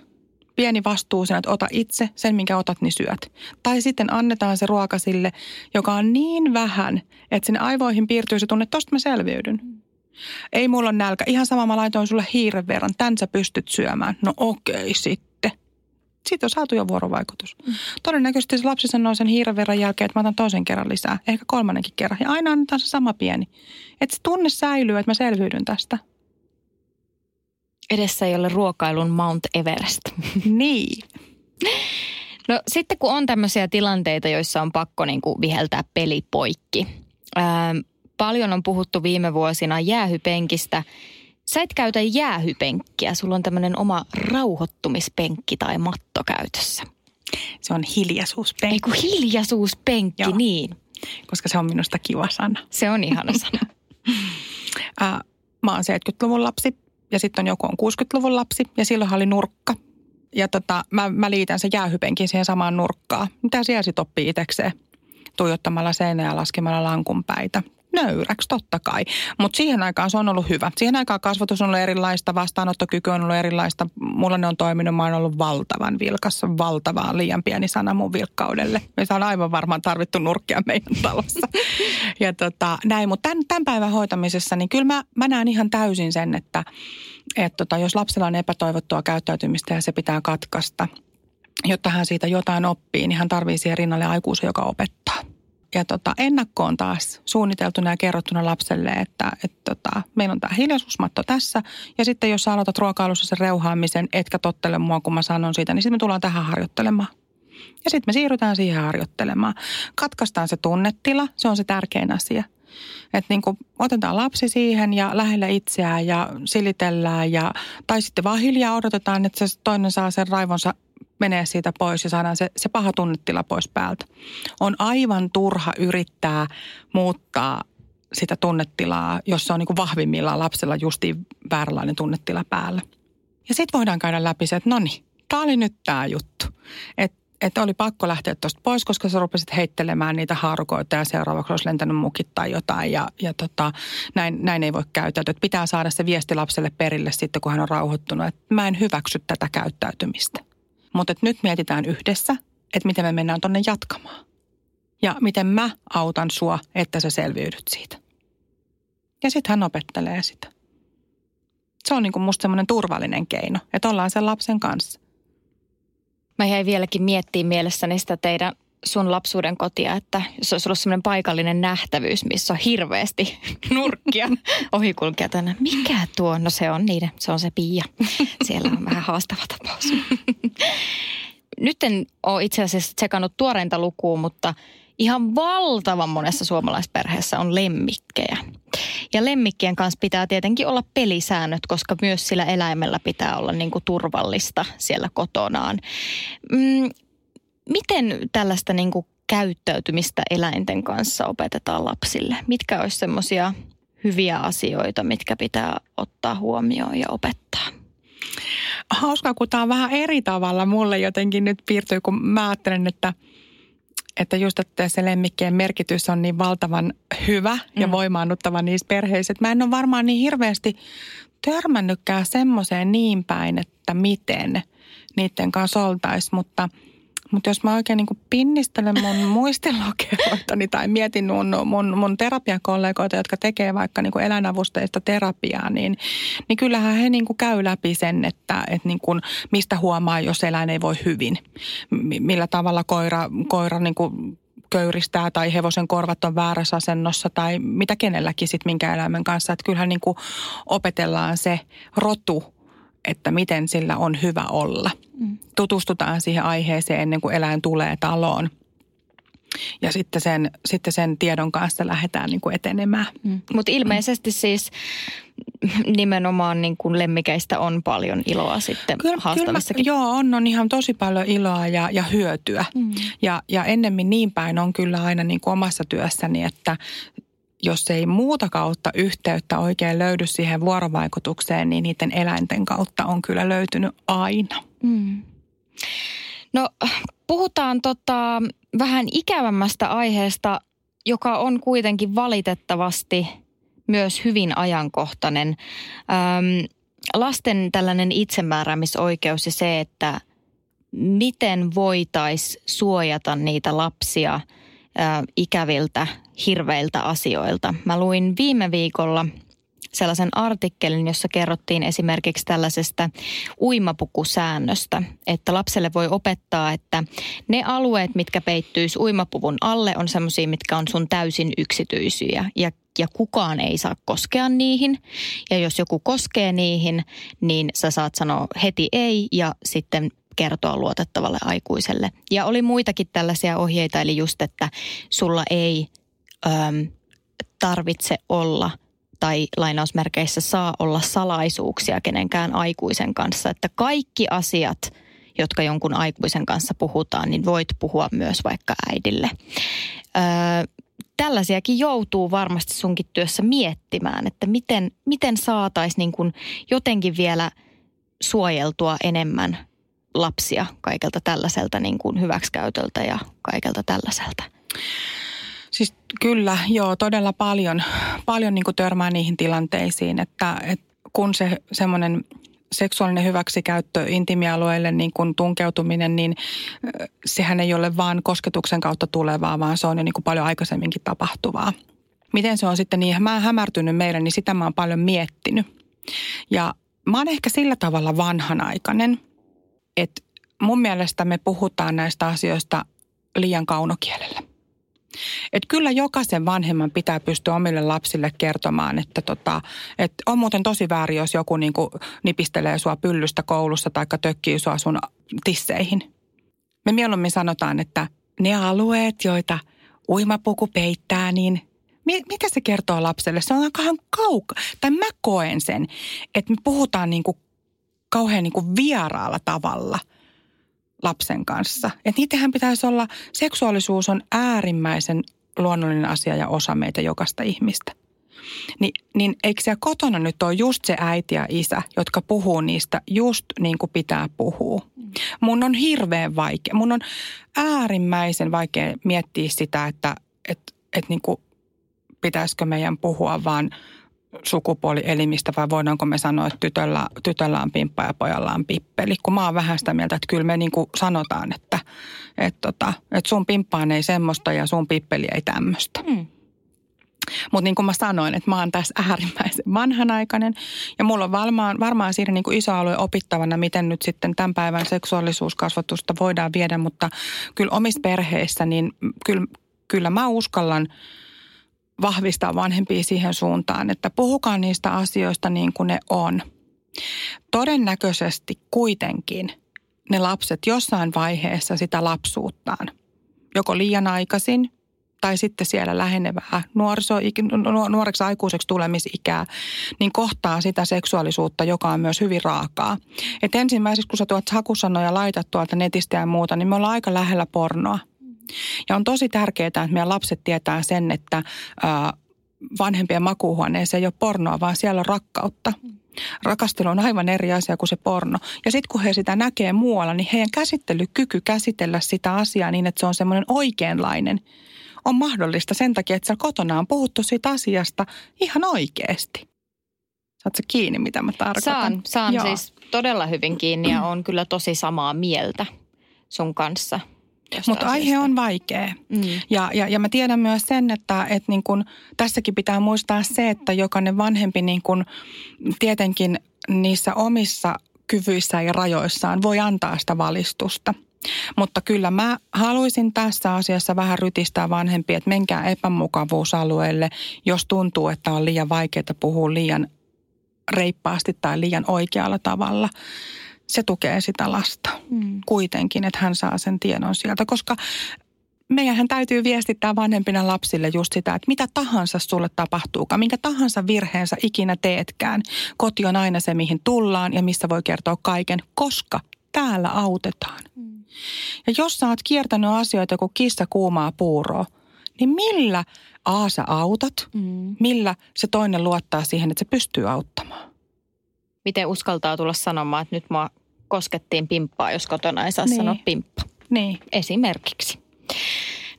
Speaker 3: pieni vastuu sen, että ota itse sen, minkä otat, niin syöt. Tai sitten annetaan se ruoka sille, joka on niin vähän, että sinne aivoihin piirtyy se tunne, että tosta mä selviydyn. Ei mulla on nälkä. Ihan sama mä laitoin sulle hiiren verran. Tän sä pystyt syömään. No okei sitten. Siitä on saatu jo vuorovaikutus. Mm. Todennäköisesti se lapsi sanoo sen hiiren verran jälkeen, että mä otan toisen kerran lisää. Ehkä kolmannenkin kerran. Ja aina annetaan se sama pieni. Että se tunne säilyy, että mä selviydyn tästä.
Speaker 2: Edessä ei ole ruokailun Mount Everest.
Speaker 3: niin.
Speaker 2: No sitten kun on tämmöisiä tilanteita, joissa on pakko niin kuin viheltää peli poikki. Ää, paljon on puhuttu viime vuosina jäähypenkistä. Sä et käytä jäähypenkkiä, sulla on tämmöinen oma rauhoittumispenkki tai matto käytössä.
Speaker 3: Se on hiljaisuuspenkki.
Speaker 2: Ei kun hiljaisuuspenkki, Joo. niin.
Speaker 3: Koska se on minusta kiva sana.
Speaker 2: Se on ihana sana.
Speaker 3: Ää, mä oon 70-luvun lapsi ja sitten on joku on 60-luvun lapsi ja silloin oli nurkka. Ja tota, mä, mä liitän sen jäähypenkin siihen samaan nurkkaan. Mitä siellä sitten oppii itsekseen? Tuijottamalla seinää ja laskemalla lankun päitä nöyräksi totta kai. Mutta siihen aikaan se on ollut hyvä. Siihen aikaan kasvatus on ollut erilaista, vastaanottokyky on ollut erilaista. Mulla ne on toiminut, mä oon ollut valtavan vilkas, valtavaa liian pieni sana mun vilkkaudelle. Me on aivan varmaan tarvittu nurkkia meidän talossa. ja tota, näin, mutta tämän, tämän päivän hoitamisessa, niin kyllä mä, mä näen ihan täysin sen, että et tota, jos lapsella on epätoivottua käyttäytymistä ja se pitää katkaista, jotta hän siitä jotain oppii, niin hän tarvitsee siihen rinnalle aikuisen, joka opettaa ja tota, ennakkoon taas suunniteltuna ja kerrottuna lapselle, että et tota, meillä on tämä hiljaisuusmatto tässä. Ja sitten jos sä aloitat ruokailussa sen reuhaamisen, etkä tottele mua, kun mä sanon siitä, niin sitten me tullaan tähän harjoittelemaan. Ja sitten me siirrytään siihen harjoittelemaan. Katkaistaan se tunnetila, se on se tärkein asia. Että niin otetaan lapsi siihen ja lähellä itseään ja silitellään ja, tai sitten vaan hiljaa odotetaan, että se toinen saa sen raivonsa menee siitä pois ja saadaan se, se paha tunnetila pois päältä. On aivan turha yrittää muuttaa sitä tunnetilaa, jossa on niin kuin vahvimmillaan lapsella justiin vääränlainen tunnetila päällä. Ja sitten voidaan käydä läpi se, että no niin, tämä oli nyt tämä juttu. Että että oli pakko lähteä tuosta pois, koska sä rupesit heittelemään niitä haarukoita ja seuraavaksi olisi lentänyt mukit tai jotain ja, ja tota, näin, näin ei voi käyttäytyä. Että pitää saada se viesti lapselle perille sitten, kun hän on rauhoittunut, että mä en hyväksy tätä käyttäytymistä. Mutta nyt mietitään yhdessä, että miten me mennään tonne jatkamaan. Ja miten mä autan sua, että sä selviydyt siitä. Ja sitten hän opettelee sitä. Se on niin kuin musta semmoinen turvallinen keino, että ollaan sen lapsen kanssa.
Speaker 2: Mä jäin vieläkin miettimään mielessäni sitä teidän sun lapsuuden kotia, että jos olisi ollut semmoinen paikallinen nähtävyys, missä on hirveästi nurkkia ohikulkijatana. Mikä tuo? No se on niiden, se on se Pia. Siellä on vähän haastava tapaus. Nyt en ole itse asiassa tsekannut tuoreinta lukua, mutta ihan valtavan monessa suomalaisperheessä on lemmikkejä. Ja lemmikkien kanssa pitää tietenkin olla pelisäännöt, koska myös sillä eläimellä pitää olla niin kuin turvallista siellä kotonaan. Mm, miten tällaista niin kuin käyttäytymistä eläinten kanssa opetetaan lapsille? Mitkä olisi semmoisia hyviä asioita, mitkä pitää ottaa huomioon ja opettaa?
Speaker 3: Hauskaa, kun tämä on vähän eri tavalla mulle jotenkin nyt piirtyy, kun mä ajattelen, että, että just että se lemmikkien merkitys on niin valtavan hyvä ja mm. voimaannuttava niissä perheissä. Että mä en ole varmaan niin hirveästi törmännytkään semmoiseen niin päin, että miten niiden kanssa oltaisiin, mutta – mutta jos mä oikein niin pinnistelen mun muistilokeroitani tai mietin mun, mun, mun terapiakollegoita, jotka tekee vaikka niin eläinavusteista terapiaa, niin, niin kyllähän he niin käy läpi sen, että, että niin kuin mistä huomaa, jos eläin ei voi hyvin. Millä tavalla koira, koira niin kuin köyristää tai hevosen korvat on väärässä asennossa tai mitä kenelläkin sitten minkä eläimen kanssa. Että kyllähän niin kuin opetellaan se rotu että miten sillä on hyvä olla. Mm. Tutustutaan siihen aiheeseen ennen kuin eläin tulee taloon. Ja sitten sen, sitten sen tiedon kanssa lähdetään niin kuin etenemään.
Speaker 2: Mm. Mutta ilmeisesti siis nimenomaan niin kuin lemmikeistä on paljon iloa sitten kyllä, haastavissakin.
Speaker 3: Kyllä, joo, on, on ihan tosi paljon iloa ja, ja hyötyä. Mm. Ja, ja ennemmin niin päin on kyllä aina niin kuin omassa työssäni, että jos ei muuta kautta yhteyttä oikein löydy siihen vuorovaikutukseen, niin niiden eläinten kautta on kyllä löytynyt aina. Mm.
Speaker 2: No puhutaan tota, vähän ikävämmästä aiheesta, joka on kuitenkin valitettavasti myös hyvin ajankohtainen. Öm, lasten tällainen itsemääräämisoikeus ja se, että miten voitaisiin suojata niitä lapsia – ikäviltä, hirveiltä asioilta. Mä luin viime viikolla sellaisen artikkelin, jossa kerrottiin esimerkiksi tällaisesta uimapukusäännöstä, että lapselle voi opettaa, että ne alueet, mitkä peittyisi uimapuvun alle, on sellaisia, mitkä on sun täysin yksityisiä ja ja kukaan ei saa koskea niihin. Ja jos joku koskee niihin, niin sä saat sanoa heti ei ja sitten kertoa luotettavalle aikuiselle. Ja oli muitakin tällaisia ohjeita, eli just, että sulla ei äm, tarvitse olla tai lainausmerkeissä saa olla salaisuuksia kenenkään aikuisen kanssa. Että kaikki asiat, jotka jonkun aikuisen kanssa puhutaan, niin voit puhua myös vaikka äidille. Öö, tällaisiakin joutuu varmasti sunkin työssä miettimään, että miten, miten saataisiin niin jotenkin vielä suojeltua enemmän lapsia kaikelta tällaiselta niin hyväksikäytöltä ja kaikelta tällaiselta.
Speaker 3: Siis kyllä, joo, todella paljon, paljon niin kuin törmää niihin tilanteisiin, että, että kun se semmoinen seksuaalinen hyväksikäyttö intimialueelle niin kuin tunkeutuminen, niin sehän ei ole vaan kosketuksen kautta tulevaa, vaan se on jo niin kuin paljon aikaisemminkin tapahtuvaa. Miten se on sitten niin mä hämärtynyt meille, niin sitä mä oon paljon miettinyt. Ja mä oon ehkä sillä tavalla vanhanaikainen, että mun mielestä me puhutaan näistä asioista liian kaunokielellä. Että kyllä jokaisen vanhemman pitää pystyä omille lapsille kertomaan, että tota, et on muuten tosi väärin, jos joku niinku nipistelee sua pyllystä koulussa tai tökkii sua sun tisseihin. Me mieluummin sanotaan, että ne alueet, joita uimapuku peittää, niin mitä se kertoo lapselle? Se on aika kauka. Tai mä koen sen, että me puhutaan niinku kauhean niinku vieraalla tavalla – lapsen kanssa. Että niitähän pitäisi olla, seksuaalisuus on äärimmäisen luonnollinen asia ja osa meitä jokaista ihmistä. Ni, niin eikö siellä kotona nyt ole just se äiti ja isä, jotka puhuu niistä just niin kuin pitää puhua? Mun on hirveän vaikea, mun on äärimmäisen vaikea miettiä sitä, että et, et niin kuin pitäisikö meidän puhua vaan – sukupuolielimistä vai voidaanko me sanoa, että tytöllä, tytöllä on pimppa ja pojalla on pippeli. Kun mä oon vähän sitä mieltä, että kyllä me niin kuin sanotaan, että, että, tota, että sun pimppaan ei semmoista ja sun pippeli ei tämmöistä. Mm. Mutta niin kuin mä sanoin, että mä oon tässä äärimmäisen vanhanaikainen ja mulla on varmaan, varmaan siinä niin kuin iso alue opittavana, miten nyt sitten tämän päivän seksuaalisuuskasvatusta voidaan viedä, mutta kyllä omissa perheissä, niin kyllä, kyllä mä uskallan – vahvistaa vanhempia siihen suuntaan, että puhukaa niistä asioista niin kuin ne on. Todennäköisesti kuitenkin ne lapset jossain vaiheessa sitä lapsuuttaan, joko liian aikaisin tai sitten siellä lähenevää nuoriso, nuoreksi aikuiseksi tulemisikää, niin kohtaa sitä seksuaalisuutta, joka on myös hyvin raakaa. Et ensimmäiseksi, kun sä tuot hakusanoja laitat tuolta netistä ja muuta, niin me ollaan aika lähellä pornoa – ja on tosi tärkeää, että meidän lapset tietää sen, että vanhempien makuuhuoneeseen ei ole pornoa, vaan siellä on rakkautta. Rakastelu on aivan eri asia kuin se porno. Ja sitten kun he sitä näkee muualla, niin heidän käsittelykyky käsitellä sitä asiaa niin, että se on semmoinen oikeanlainen, on mahdollista sen takia, että siellä kotona on puhuttu siitä asiasta ihan oikeasti. Saatko kiinni, mitä mä tarkoitan?
Speaker 2: Saan, saan siis todella hyvin kiinni ja on kyllä tosi samaa mieltä sun kanssa –
Speaker 3: mutta aihe on vaikea. Mm. Ja, ja, ja mä tiedän myös sen, että, että niin kun, tässäkin pitää muistaa se, että jokainen vanhempi niin kun, tietenkin niissä omissa kyvyissä ja rajoissaan voi antaa sitä valistusta. Mutta kyllä mä haluaisin tässä asiassa vähän rytistää vanhempia, että menkää epämukavuusalueelle, jos tuntuu, että on liian vaikeaa puhua liian reippaasti tai liian oikealla tavalla se tukee sitä lasta mm. kuitenkin, että hän saa sen tiedon sieltä, koska meidän täytyy viestittää vanhempina lapsille just sitä, että mitä tahansa sulle tapahtuukaan, minkä tahansa virheensä ikinä teetkään. Koti on aina se, mihin tullaan ja missä voi kertoa kaiken, koska täällä autetaan. Mm. Ja jos sä oot kiertänyt asioita kuin kissa kuumaa puuroa, niin millä A sä autat, mm. millä se toinen luottaa siihen, että se pystyy auttamaan?
Speaker 2: Miten uskaltaa tulla sanomaan, että nyt mua koskettiin pimppaa, jos kotona ei saa niin. sanoa pimppa.
Speaker 3: Niin.
Speaker 2: Esimerkiksi.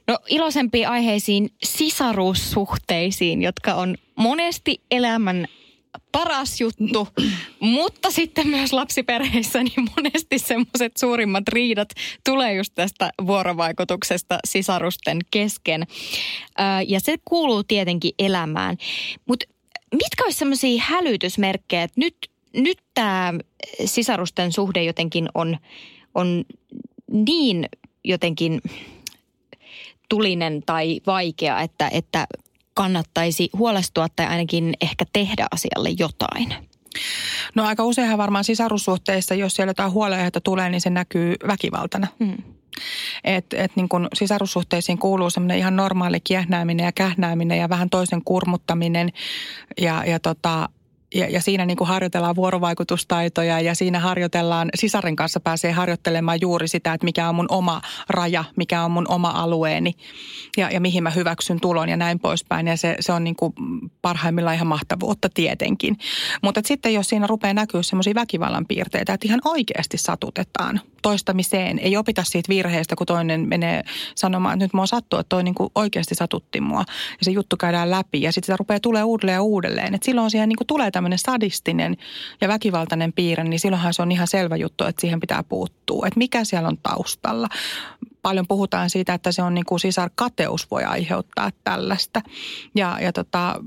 Speaker 2: No iloisempiin aiheisiin sisaruussuhteisiin, jotka on monesti elämän paras juttu, mutta sitten myös lapsiperheissä niin monesti semmoiset suurimmat riidat tulee just tästä vuorovaikutuksesta sisarusten kesken. Ja se kuuluu tietenkin elämään. Mutta mitkä olisi semmoisia hälytysmerkkejä, että nyt nyt tämä sisarusten suhde jotenkin on, on niin jotenkin tulinen tai vaikea, että, että kannattaisi huolestua tai ainakin ehkä tehdä asialle jotain?
Speaker 3: No aika useinhan varmaan sisarussuhteissa, jos siellä jotain huolenaiheita tulee, niin se näkyy väkivaltana. Hmm. Et, et niin kun sisarussuhteisiin kuuluu semmoinen ihan normaali kiehnääminen ja kähnääminen ja vähän toisen kurmuttaminen ja, ja tota, ja, ja siinä niin kuin harjoitellaan vuorovaikutustaitoja ja siinä harjoitellaan, sisaren kanssa pääsee harjoittelemaan juuri sitä, että mikä on mun oma raja, mikä on mun oma alueeni ja, ja mihin mä hyväksyn tulon ja näin poispäin. Ja se, se on niin kuin parhaimmillaan ihan mahtavuutta tietenkin. Mutta sitten jos siinä rupeaa näkyä semmoisia väkivallan piirteitä, että ihan oikeasti satutetaan toistamiseen, ei opita siitä virheestä, kun toinen menee sanomaan, että nyt mua sattuu, että toi niin kuin oikeasti satutti mua ja se juttu käydään läpi ja sitten sitä rupeaa tulee uudelleen ja uudelleen. Et silloin siihen niin kuin tulee tämmöinen sadistinen ja väkivaltainen piirre, niin silloinhan se on ihan selvä juttu, että siihen pitää puuttua. Että mikä siellä on taustalla. Paljon puhutaan siitä, että se on niin kuin sisarkateus voi aiheuttaa tällaista. Ja, ja tota,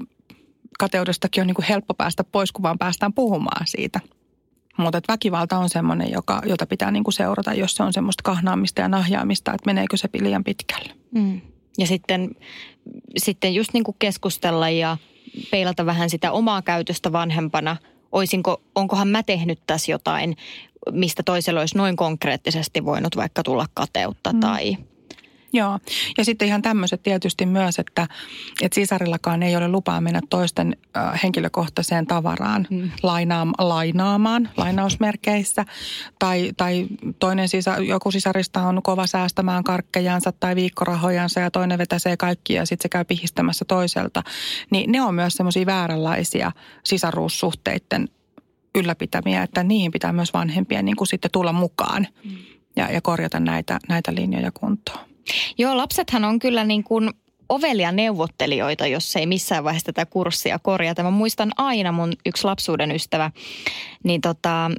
Speaker 3: kateudestakin on niin kuin helppo päästä pois, kun vaan päästään puhumaan siitä. Mutta väkivalta on semmoinen, joka, jota pitää niin kuin seurata, jos se on semmoista kahnaamista ja nahjaamista, että meneekö se liian pitkälle. Mm.
Speaker 2: Ja sitten, sitten just niin kuin keskustella ja peilata vähän sitä omaa käytöstä vanhempana. Oisinko, onkohan mä tehnyt tässä jotain, mistä toisella olisi noin konkreettisesti voinut vaikka tulla kateutta mm. tai –
Speaker 3: Joo, ja sitten ihan tämmöiset tietysti myös, että, että sisarillakaan ei ole lupaa mennä toisten äh, henkilökohtaiseen tavaraan mm. lainaam, lainaamaan lainausmerkeissä. Tai, tai toinen sisa, joku sisarista on kova säästämään karkkejansa tai viikkorahojansa ja toinen vetäsee kaikki ja sitten se käy pihistämässä toiselta. Niin ne on myös semmoisia vääränlaisia sisaruussuhteiden ylläpitämiä, että niihin pitää myös vanhempien niin kuin sitten tulla mukaan mm. ja, ja korjata näitä, näitä linjoja kuntoon.
Speaker 2: Joo, lapsethan on kyllä niin kuin ovelia neuvottelijoita, jos ei missään vaiheessa tätä kurssia korjata. Mä muistan aina mun yksi lapsuuden ystävä, niin tota,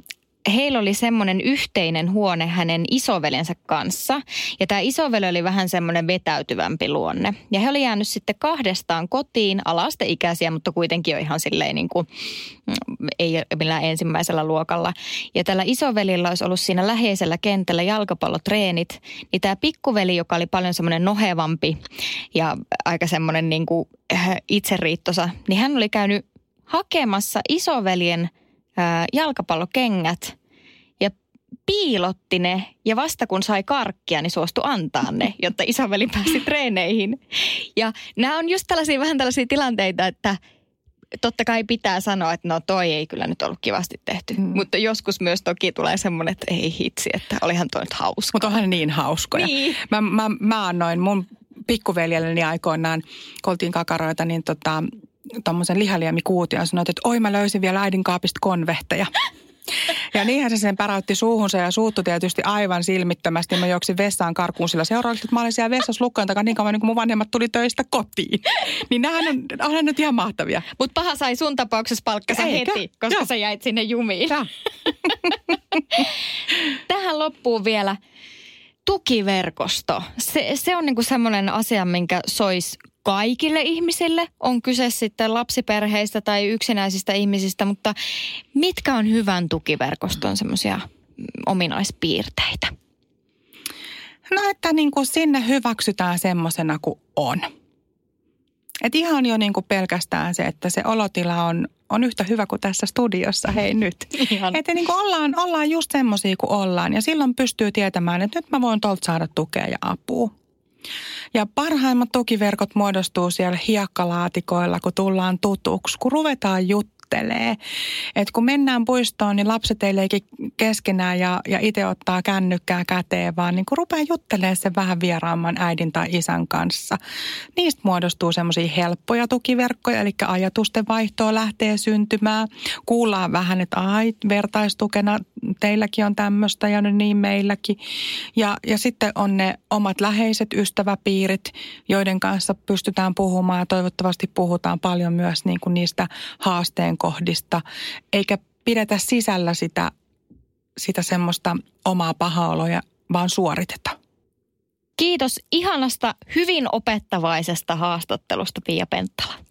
Speaker 2: heillä oli semmoinen yhteinen huone hänen isoveljensä kanssa. Ja tämä isoveli oli vähän semmoinen vetäytyvämpi luonne. Ja he oli jäänyt sitten kahdestaan kotiin, alasteikäisiä, mutta kuitenkin jo ihan silleen niin kuin, mm, ei millään ensimmäisellä luokalla. Ja tällä isovelillä olisi ollut siinä läheisellä kentällä jalkapallotreenit. Niin tämä pikkuveli, joka oli paljon semmoinen nohevampi ja aika semmoinen niin kuin äh, itseriittosa, niin hän oli käynyt hakemassa isoveljen – jalkapallokengät ja piilotti ne ja vasta kun sai karkkia, niin suostui antaa ne, jotta isoveli pääsi treeneihin. Ja nämä on just tällaisia vähän tällaisia tilanteita, että totta kai pitää sanoa, että no toi ei kyllä nyt ollut kivasti tehty. Mm. Mutta joskus myös toki tulee semmoinen, että ei hitsi, että olihan toi nyt hauska.
Speaker 3: Mutta onhan niin hauskoja. Niin. Mä, mä, mä annoin mun pikkuveljelleni aikoinaan, kun oltiin kakaroita, niin tota, tuommoisen lihaliemikuution ja sanoit, että oi mä löysin vielä äidin kaapista konvehteja. Ja niinhän se sen päräytti suuhunsa ja suuttu tietysti aivan silmittömästi. Mä juoksin vessaan karkuun sillä seuraavaksi, että mä olin siellä vessassa lukkojen takaa niin kauan, niin kun mun vanhemmat tuli töistä kotiin. Niin nämähän on, onhan nyt ihan mahtavia.
Speaker 2: Mutta paha sai sun tapauksessa palkkansa Eikä? heti, koska Joo. sä jäit sinne jumiin. Tähän loppuu vielä tukiverkosto. Se, se on niinku semmoinen asia, minkä sois kaikille ihmisille, on kyse sitten lapsiperheistä tai yksinäisistä ihmisistä, mutta mitkä on hyvän tukiverkoston semmoisia ominaispiirteitä?
Speaker 3: No, että niin kuin sinne hyväksytään semmoisena kuin on. Et ihan jo niin kuin pelkästään se, että se olotila on, on yhtä hyvä kuin tässä studiossa, hei nyt. Ihan. Että niin kuin ollaan, ollaan just semmoisia kuin ollaan ja silloin pystyy tietämään, että nyt mä voin tuolta saada tukea ja apua. Ja parhaimmat tukiverkot muodostuu siellä hiekkalaatikoilla, kun tullaan tutuksi, kun ruvetaan juttumaan juttelee. Et kun mennään puistoon, niin lapset ei leiki keskenään ja, ja itse ottaa kännykkää käteen, vaan niin rupeaa juttelemaan sen vähän vieraamman äidin tai isän kanssa. Niistä muodostuu semmoisia helppoja tukiverkkoja, eli ajatusten vaihtoa lähtee syntymään. Kuullaan vähän, että ai, vertaistukena teilläkin on tämmöistä ja niin meilläkin. Ja, ja sitten on ne omat läheiset ystäväpiirit, joiden kanssa pystytään puhumaan ja toivottavasti puhutaan paljon myös niin kuin niistä haasteen kohdista, eikä pidetä sisällä sitä, sitä semmoista omaa pahaoloja, vaan suoriteta.
Speaker 2: Kiitos ihanasta, hyvin opettavaisesta haastattelusta, Pia Penttala.